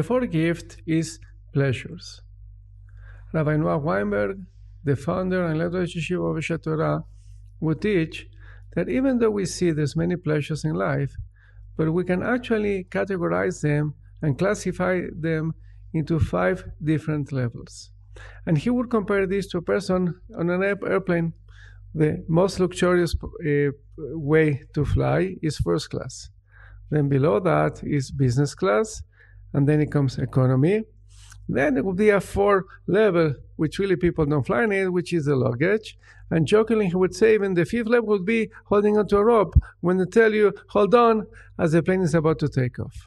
The fourth gift is pleasures. Rabbi Noah Weinberg, the founder and leader of Yeshiva of Torah, would teach that even though we see there's many pleasures in life, but we can actually categorize them and classify them into five different levels. And he would compare this to a person on an airplane. The most luxurious uh, way to fly is first class. Then below that is business class, and then it comes economy. Then it would be a four level, which really people don't fly in which is the luggage. And jokingly, he would say even the fifth level would be holding onto a rope when they tell you, hold on, as the plane is about to take off.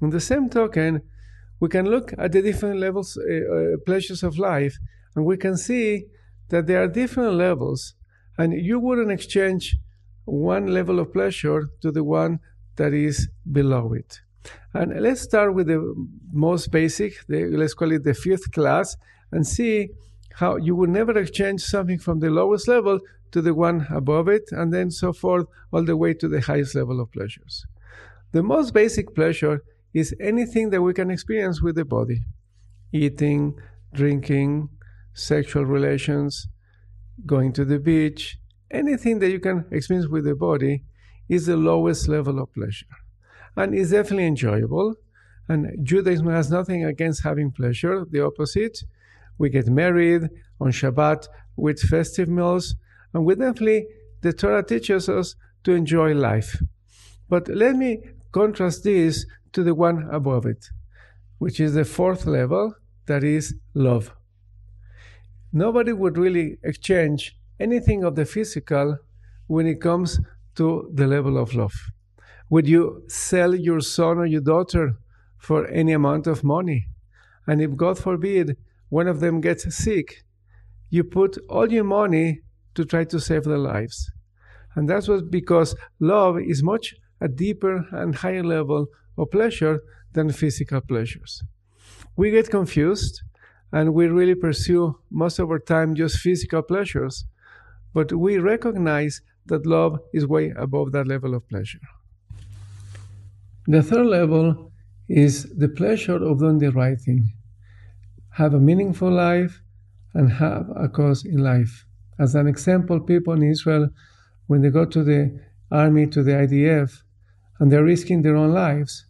On the same token, we can look at the different levels, uh, uh, pleasures of life, and we can see that there are different levels, and you wouldn't exchange one level of pleasure to the one that is below it. And let's start with the most basic, the, let's call it the fifth class, and see how you would never exchange something from the lowest level to the one above it, and then so forth, all the way to the highest level of pleasures. The most basic pleasure is anything that we can experience with the body eating, drinking, sexual relations, going to the beach, anything that you can experience with the body is the lowest level of pleasure. And it's definitely enjoyable. And Judaism has nothing against having pleasure, the opposite. We get married on Shabbat with festive meals, and we definitely, the Torah teaches us to enjoy life. But let me contrast this to the one above it, which is the fourth level, that is love. Nobody would really exchange anything of the physical when it comes to the level of love. Would you sell your son or your daughter for any amount of money? And if God forbid one of them gets sick, you put all your money to try to save their lives. And that's what because love is much a deeper and higher level of pleasure than physical pleasures. We get confused and we really pursue most of our time just physical pleasures, but we recognize that love is way above that level of pleasure. The third level is the pleasure of doing the right thing, have a meaningful life, and have a cause in life. As an example, people in Israel, when they go to the army, to the IDF, and they're risking their own lives,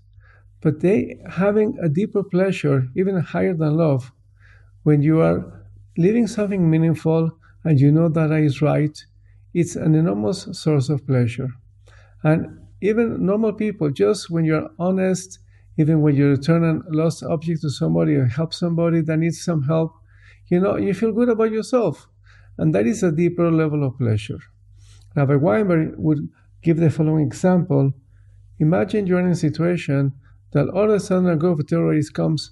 but they having a deeper pleasure, even higher than love, when you are living something meaningful and you know that that is right, it's an enormous source of pleasure. And even normal people, just when you're honest, even when you return a lost object to somebody or help somebody that needs some help, you know, you feel good about yourself. And that is a deeper level of pleasure. Rabbi Weinberg would give the following example. Imagine you're in a situation that all of a sudden a group of terrorists comes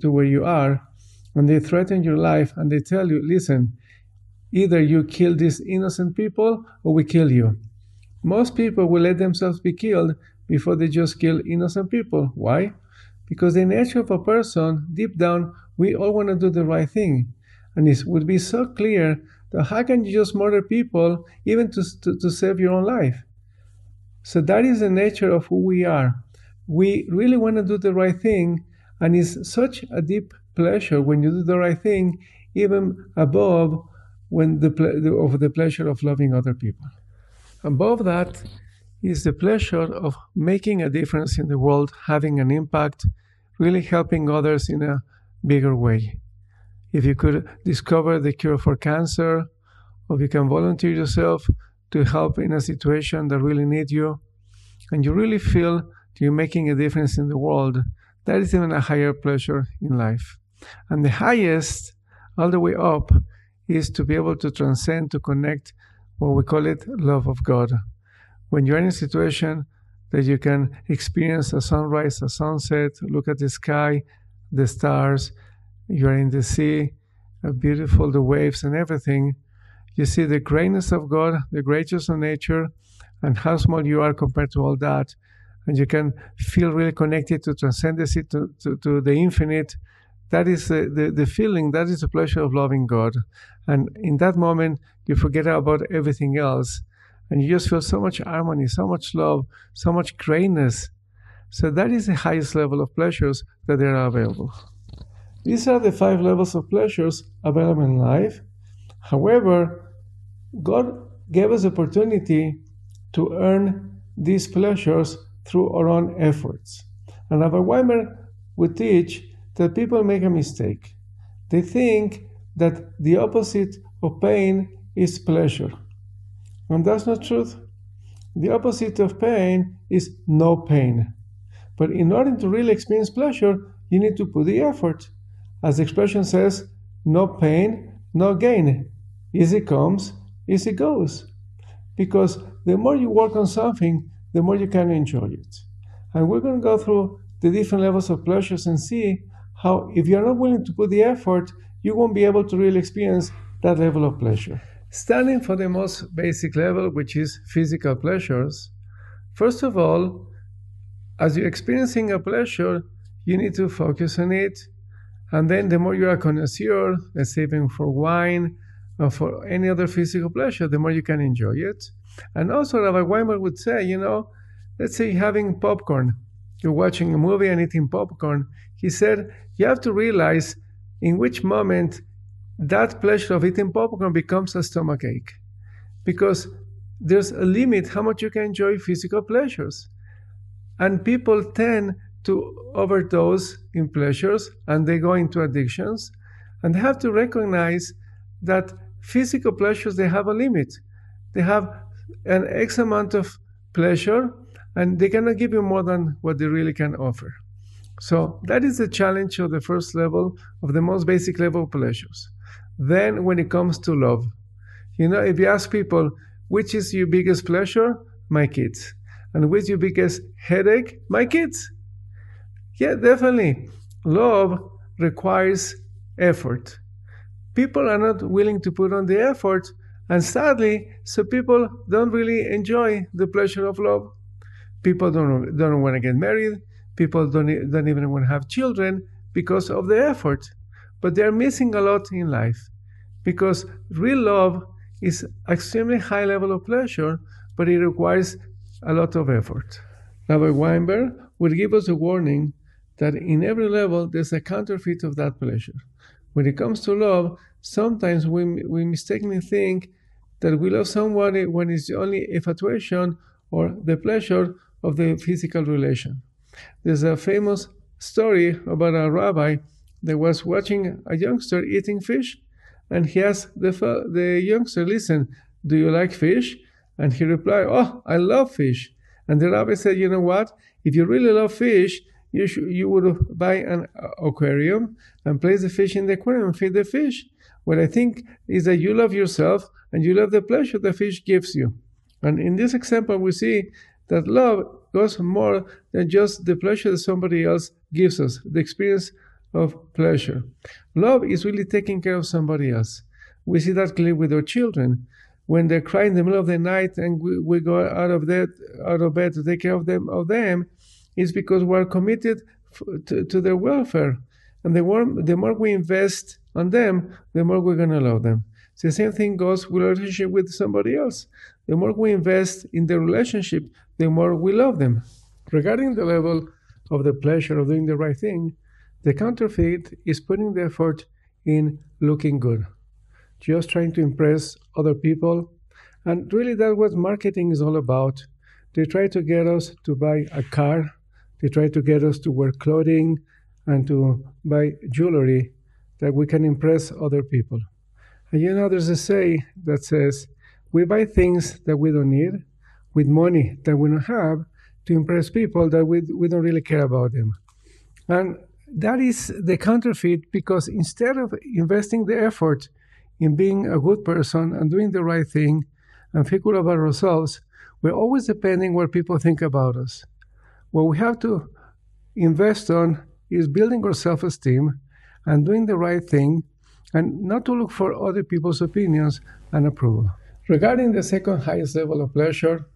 to where you are and they threaten your life and they tell you, listen, either you kill these innocent people or we kill you. Most people will let themselves be killed before they just kill innocent people. Why? Because the nature of a person, deep down, we all want to do the right thing. And it would be so clear that how can you just murder people even to, to, to save your own life? So that is the nature of who we are we really want to do the right thing, and it's such a deep pleasure when you do the right thing, even above when the, of the pleasure of loving other people. Above that is the pleasure of making a difference in the world, having an impact, really helping others in a bigger way. If you could discover the cure for cancer, or you can volunteer yourself to help in a situation that really need you, and you really feel you're making a difference in the world, that is even a higher pleasure in life. And the highest, all the way up, is to be able to transcend, to connect what we call it love of God. When you're in a situation that you can experience a sunrise, a sunset, look at the sky, the stars, you're in the sea, uh, beautiful, the waves and everything, you see the greatness of God, the greatness of nature, and how small you are compared to all that and you can feel really connected to transcendency, to, to, to the infinite. That is the, the, the feeling, that is the pleasure of loving God. And in that moment, you forget about everything else. And you just feel so much harmony, so much love, so much greatness. So that is the highest level of pleasures that there are available. These are the five levels of pleasures available in life. However, God gave us opportunity to earn these pleasures through our own efforts. And Rabbi Weinberg would teach that people make a mistake. They think that the opposite of pain is pleasure. And that's not truth. The opposite of pain is no pain. But in order to really experience pleasure, you need to put the effort. As the expression says, no pain, no gain. Easy comes, easy goes. Because the more you work on something, the more you can enjoy it. And we're going to go through the different levels of pleasures and see how, if you're not willing to put the effort, you won't be able to really experience that level of pleasure. Standing for the most basic level, which is physical pleasures, first of all, as you're experiencing a pleasure, you need to focus on it. And then the more you're connoisseur, let's say even for wine or for any other physical pleasure, the more you can enjoy it. And also, Rabbi Weinberg would say, you know, let's say having popcorn, you're watching a movie and eating popcorn. He said, you have to realize in which moment that pleasure of eating popcorn becomes a stomach ache. Because there's a limit how much you can enjoy physical pleasures. And people tend to overdose in pleasures and they go into addictions. And they have to recognize that physical pleasures they have a limit. They have an X amount of pleasure and they cannot give you more than what they really can offer. So that is the challenge of the first level of the most basic level of pleasures. Then when it comes to love, you know, if you ask people, which is your biggest pleasure? My kids. And which is your biggest headache? My kids. Yeah, definitely. Love requires effort. People are not willing to put on the effort, and sadly, so people don't really enjoy the pleasure of love. People don't, don't want to get married. People don't, don't even want to have children because of the effort. But they're missing a lot in life because real love is extremely high level of pleasure, but it requires a lot of effort. Rabbi Weinberg would give us a warning that in every level there's a counterfeit of that pleasure. When it comes to love, sometimes we, we mistakenly think that we love somebody when it's only infatuation or the pleasure of the physical relation. There's a famous story about a rabbi that was watching a youngster eating fish, and he asked the, the youngster, Listen, do you like fish? And he replied, Oh, I love fish. And the rabbi said, You know what? If you really love fish, you, should, you would buy an aquarium and place the fish in the aquarium and feed the fish. What I think is that you love yourself and you love the pleasure the fish gives you. And in this example, we see that love goes more than just the pleasure that somebody else gives us, the experience of pleasure. Love is really taking care of somebody else. We see that clearly with our children. When they cry in the middle of the night and we, we go out of bed, out of bed to take care of them, of them, is because we're committed to, to their welfare. And the more, the more we invest on them, the more we're going to love them. So the same thing goes with relationship with somebody else. The more we invest in the relationship, the more we love them. Regarding the level of the pleasure of doing the right thing, the counterfeit is putting the effort in looking good, just trying to impress other people. And really, that's what marketing is all about. They try to get us to buy a car, they try to get us to wear clothing and to buy jewelry that we can impress other people. And you know, there's a say that says, we buy things that we don't need with money that we don't have to impress people that we, we don't really care about them. And that is the counterfeit because instead of investing the effort in being a good person and doing the right thing and good about ourselves, we're always depending on what people think about us. What we have to invest on is building our self esteem and doing the right thing and not to look for other people's opinions and approval. Regarding the second highest level of pleasure,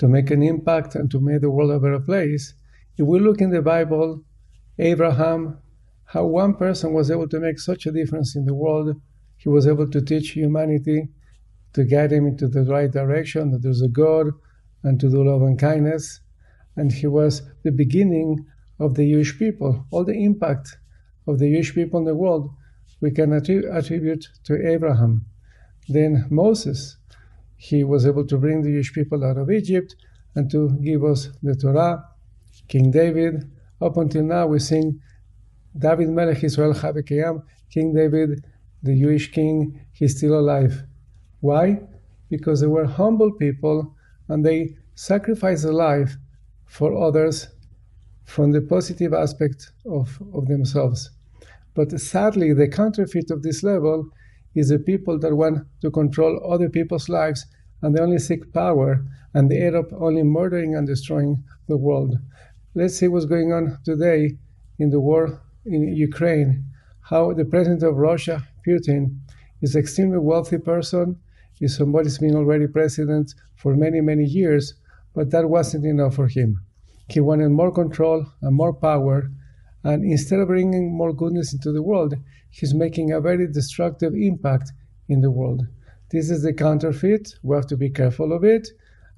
to make an impact and to make the world a better place, if we look in the Bible, Abraham, how one person was able to make such a difference in the world, he was able to teach humanity, to guide him into the right direction, that there's a God, and to do love and kindness. and he was the beginning of the Jewish people. All the impact of the Jewish people in the world we can attribute to Abraham. Then Moses, he was able to bring the Jewish people out of Egypt and to give us the Torah. King David, up until now, we sing David Melech Israel Chai Vekayam, King David, the Jewish king, he's still alive. Why? Because they were humble people and they sacrificed their life for others from the positive aspect of, of themselves. But sadly, the counterfeit of this level is the people that want to control other people's lives and they only seek power and they end up only murdering and destroying the world. Let's see what's going on today in the war in Ukraine. How the president of Russia, Putin, is an extremely wealthy person, is somebody who's been already president for many, many years, but that wasn't enough for him. He wanted more control and more power, and instead of bringing more goodness into the world, he's making a very destructive impact in the world. This is the counterfeit. We have to be careful of it,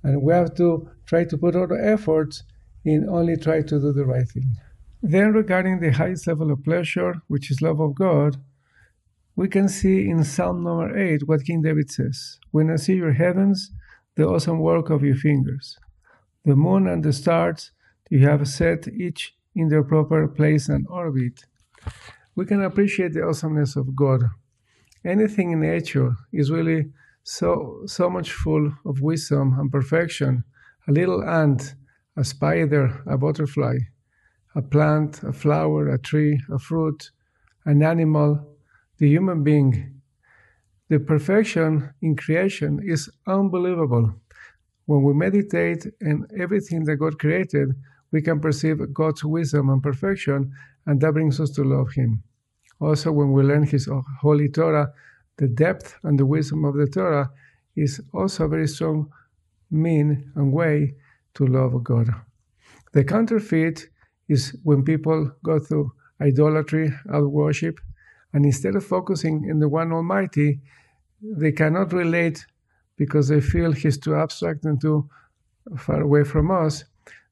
and we have to try to put our efforts in only try to do the right thing. Then, regarding the highest level of pleasure, which is love of God, we can see in Psalm number 8 what King David says When I see your heavens, the awesome work of your fingers, the moon and the stars you have set each in their proper place and orbit, we can appreciate the awesomeness of God. Anything in nature is really so so much full of wisdom and perfection. A little ant, a spider, a butterfly, a plant, a flower, a tree, a fruit, an animal, the human being. The perfection in creation is unbelievable. When we meditate in everything that God created, we can perceive God's wisdom and perfection, and that brings us to love Him. Also, when we learn His Holy Torah, the depth and the wisdom of the Torah is also a very strong mean and way to love God. The counterfeit is when people go through idolatry, idol worship, and instead of focusing in the one Almighty, they cannot relate because they feel He's too abstract and too far away from us.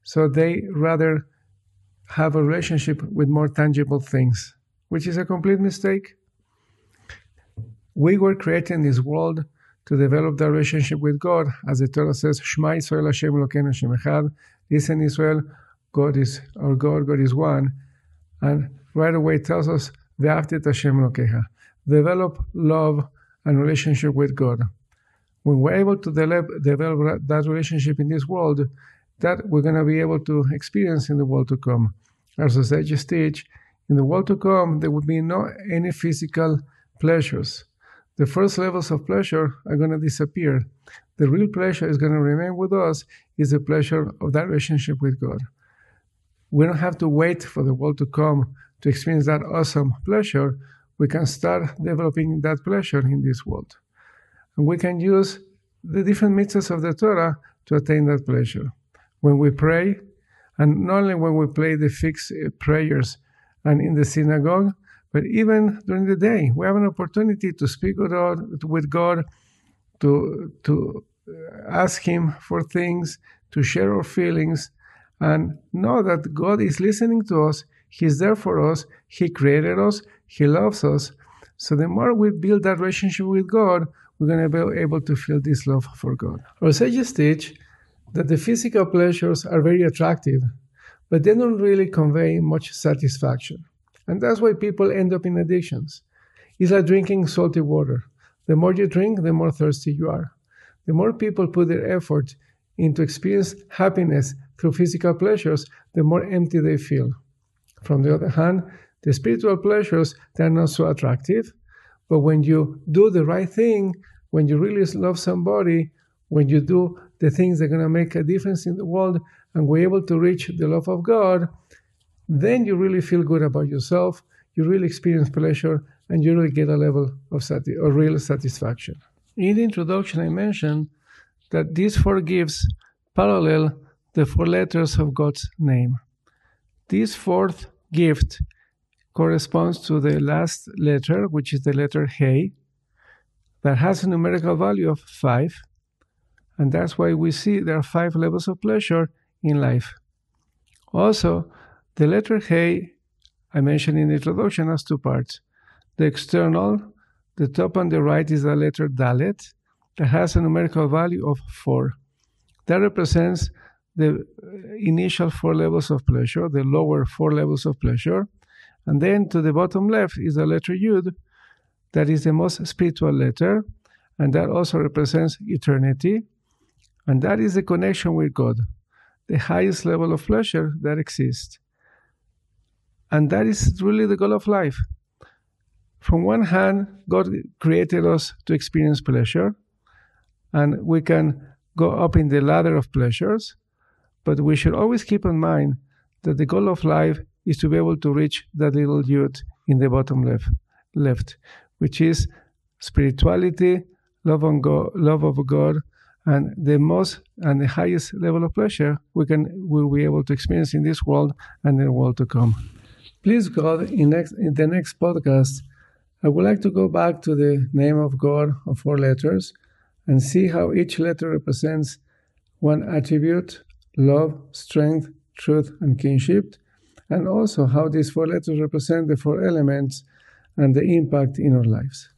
So they rather have a relationship with more tangible things, which is a complete mistake. We were created in this world to develop the relationship with God, as the Torah says, Shema Israel Hashem Elokeinu Hashem Echad. Listen, Israel, God is our God, God is one. And right away tells us, Ve'ahavta et Hashem Elokecha. Develop love and relationship with God. When we're able to develop, develop that relationship in this world, that we're going to be able to experience in the world to come. As the sages teach, in the world to come, there will be no any physical pleasures. The first levels of pleasure are going to disappear. The real pleasure is going to remain with us is the pleasure of that relationship with God. We don't have to wait for the world to come to experience that awesome pleasure. We can start developing that pleasure in this world. And we can use the different mitzvahs of the Torah to attain that pleasure when we pray, and not only when we play the fixed uh, prayers and in the synagogue, but even during the day, we have an opportunity to speak with God, with God to, to uh, ask Him for things, to share our feelings, and know that God is listening to us. He's there for us. He created us. He loves us. So the more we build that relationship with God, we're going to be able to feel this love for God. Our sages teach that the physical pleasures are very attractive, but they don't really convey much satisfaction. And that's why people end up in addictions. It's like drinking salty water. The more you drink, the more thirsty you are. The more people put their effort into experience happiness through physical pleasures, the more empty they feel. From the other hand, the spiritual pleasures, they're not so attractive. But when you do the right thing, when you really love somebody, when you do the things that are going to make a difference in the world and we're able to reach the love of God, then you really feel good about yourself, you really experience pleasure, and you really get a level of sati- or real satisfaction. In the introduction, I mentioned that these four gifts parallel the four letters of God's name. This fourth gift corresponds to the last letter, which is the letter He, that has a numerical value of 5 and that's why we see there are five levels of pleasure in life Also, the letter Hey, I mentioned in the introduction, has two parts. The external, the top on the right is the letter Dalet, that has a numerical value of 4. That represents the uh, initial four levels of pleasure, the lower four levels of pleasure. And then to the bottom left is the letter Yud, that is the most spiritual letter, and that also represents eternity. And that is the connection with God, the highest level of pleasure that exists. And that is really the goal of life. From one hand, God created us to experience pleasure, and we can go up in the ladder of pleasures, but we should always keep in mind that the goal of life is to be able to reach that little Yud in the bottom left, left which is spirituality, love, on God, love of God, and the most and the highest level of pleasure we can will be able to experience in this world and in the world to come. Please God, in next in the next podcast, I would like to go back to the name of God of four letters and see how each letter represents one attribute love, strength, truth, and kinship, and also how these four letters represent the four elements and the impact in our lives.